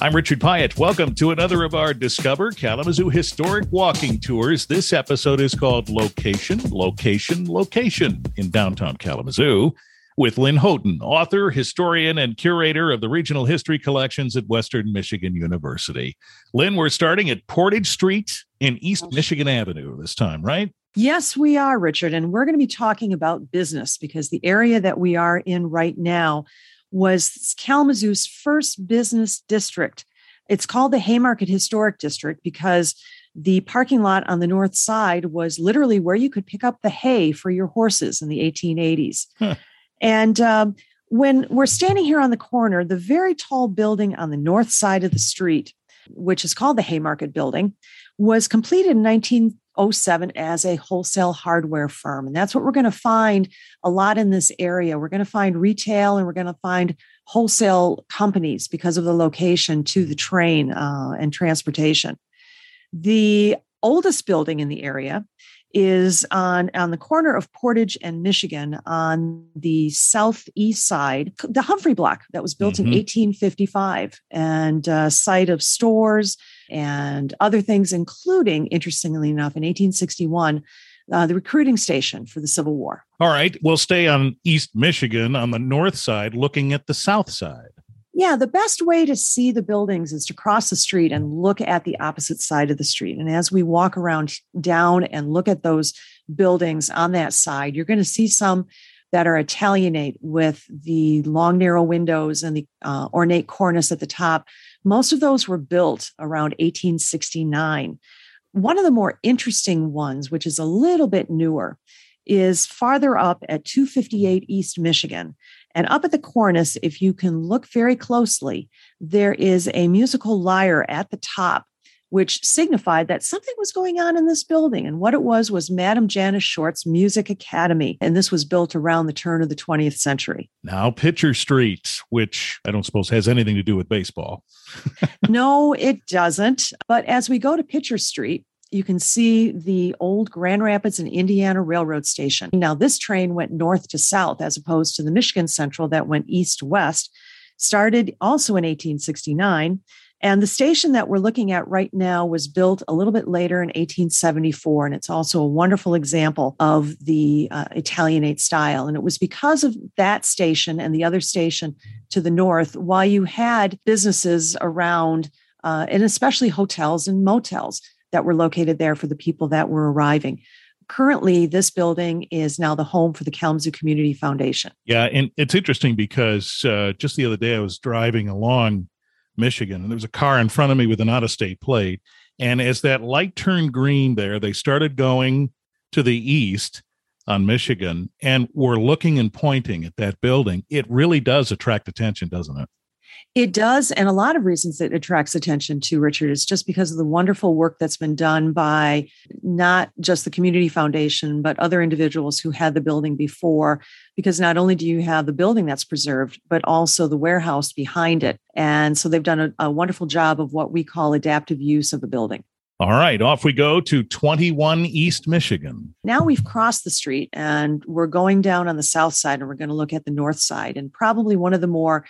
I'm Richard Pyatt. Welcome to another of our Discover Kalamazoo Historic Walking Tours. This episode is called Location, Location, Location in downtown Kalamazoo with Lynn Houghton, author, historian, and curator of the Regional History Collections at Western Michigan University. Lynn, we're starting at Portage Street in East Michigan Avenue this time, right? Yes, we are, Richard. And we're going to be talking about business because the area that we are in right now was Kalamazoo's first business district. It's called the Haymarket Historic District because the parking lot on the north side was literally where you could pick up the hay for your horses in the 1880s. Huh. And um, when we're standing here on the corner, the very tall building on the north side of the street, which is called the Haymarket Building, was completed in 19, 07 as a wholesale hardware firm. And that's what we're going to find a lot in this area. We're going to find retail and we're going to find wholesale companies because of the location to the train uh, and transportation. The oldest building in the area is on, on the corner of Portage and Michigan on the southeast side, the Humphrey Block that was built mm-hmm. in 1855 and a site of stores and other things, including, interestingly enough, in 1861, uh, the recruiting station for the Civil War. All right. We'll stay on East Michigan on the north side, looking at the south side. Yeah, the best way to see the buildings is to cross the street and look at the opposite side of the street. And as we walk around down and look at those buildings on that side, you're going to see some that are Italianate with the long, narrow windows and the uh, ornate cornice at the top. Most of those were built around 1869. One of the more interesting ones, which is a little bit newer, is farther up at 258 East Michigan. And up at the cornice, if you can look very closely, there is a musical lyre at the top, which signified that something was going on in this building. And what it was was Madame Janice Short's Music Academy. And this was built around the turn of the 20th century. Now, Pitcher Street, which I don't suppose has anything to do with baseball. no, it doesn't. But as we go to Pitcher Street, you can see the old Grand Rapids and Indiana Railroad Station. Now, this train went north to south as opposed to the Michigan Central that went east to west, started also in 1869. And the station that we're looking at right now was built a little bit later in 1874. And it's also a wonderful example of the uh, Italianate style. And it was because of that station and the other station to the north, why you had businesses around, uh, and especially hotels and motels that were located there for the people that were arriving. Currently, this building is now the home for the Kalamazoo Community Foundation. Yeah, and it's interesting because uh, just the other day I was driving along Michigan and there was a car in front of me with an out of state plate. And as that light turned green there, they started going to the east on Michigan and were looking and pointing at that building. It really does attract attention, doesn't it? It does. And a lot of reasons it attracts attention to Richard is just because of the wonderful work that's been done by not just the Community Foundation, but other individuals who had the building before. Because not only do you have the building that's preserved, but also the warehouse behind it. And so they've done a, a wonderful job of what we call adaptive use of the building. All right, off we go to 21 East Michigan. Now we've crossed the street and we're going down on the south side and we're going to look at the north side. And probably one of the more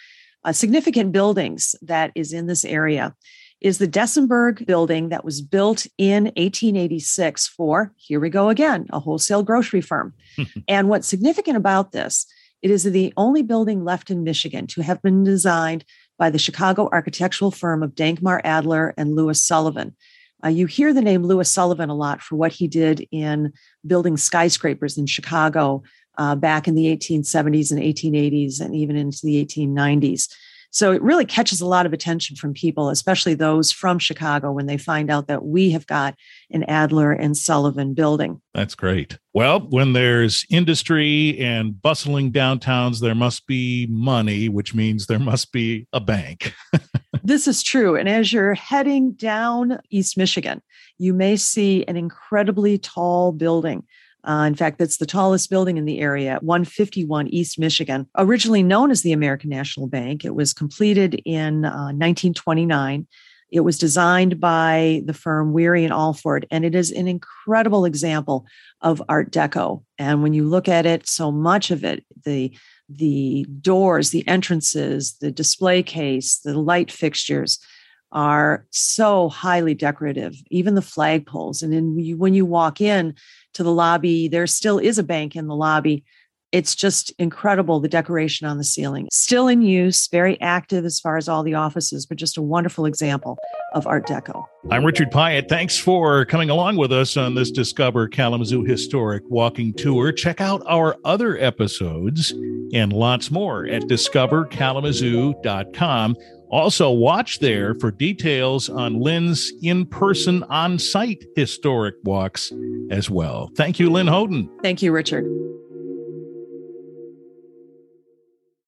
uh, significant buildings that is in this area is the Desenberg building that was built in 1886 for, here we go again, a wholesale grocery firm. and what's significant about this, it is the only building left in Michigan to have been designed by the Chicago architectural firm of Dankmar Adler and Louis Sullivan. Uh, you hear the name Louis Sullivan a lot for what he did in building skyscrapers in Chicago uh, back in the 1870s and 1880s and even into the 1890s. So it really catches a lot of attention from people, especially those from Chicago, when they find out that we have got an Adler and Sullivan building. That's great. Well, when there's industry and bustling downtowns, there must be money, which means there must be a bank. this is true. And as you're heading down East Michigan, you may see an incredibly tall building uh, in fact, that's the tallest building in the area, 151 East Michigan. Originally known as the American National Bank, it was completed in uh, 1929. It was designed by the firm Weary and Alford, and it is an incredible example of Art Deco. And when you look at it, so much of it, the the doors, the entrances, the display case, the light fixtures, are so highly decorative, even the flagpoles. And then when you walk in to the lobby, there still is a bank in the lobby it's just incredible the decoration on the ceiling. Still in use, very active as far as all the offices, but just a wonderful example of Art Deco. I'm Richard Pyatt. Thanks for coming along with us on this Discover Kalamazoo Historic Walking Tour. Check out our other episodes and lots more at discoverkalamazoo.com. Also, watch there for details on Lynn's in person, on site historic walks as well. Thank you, Lynn Houghton. Thank you, Richard.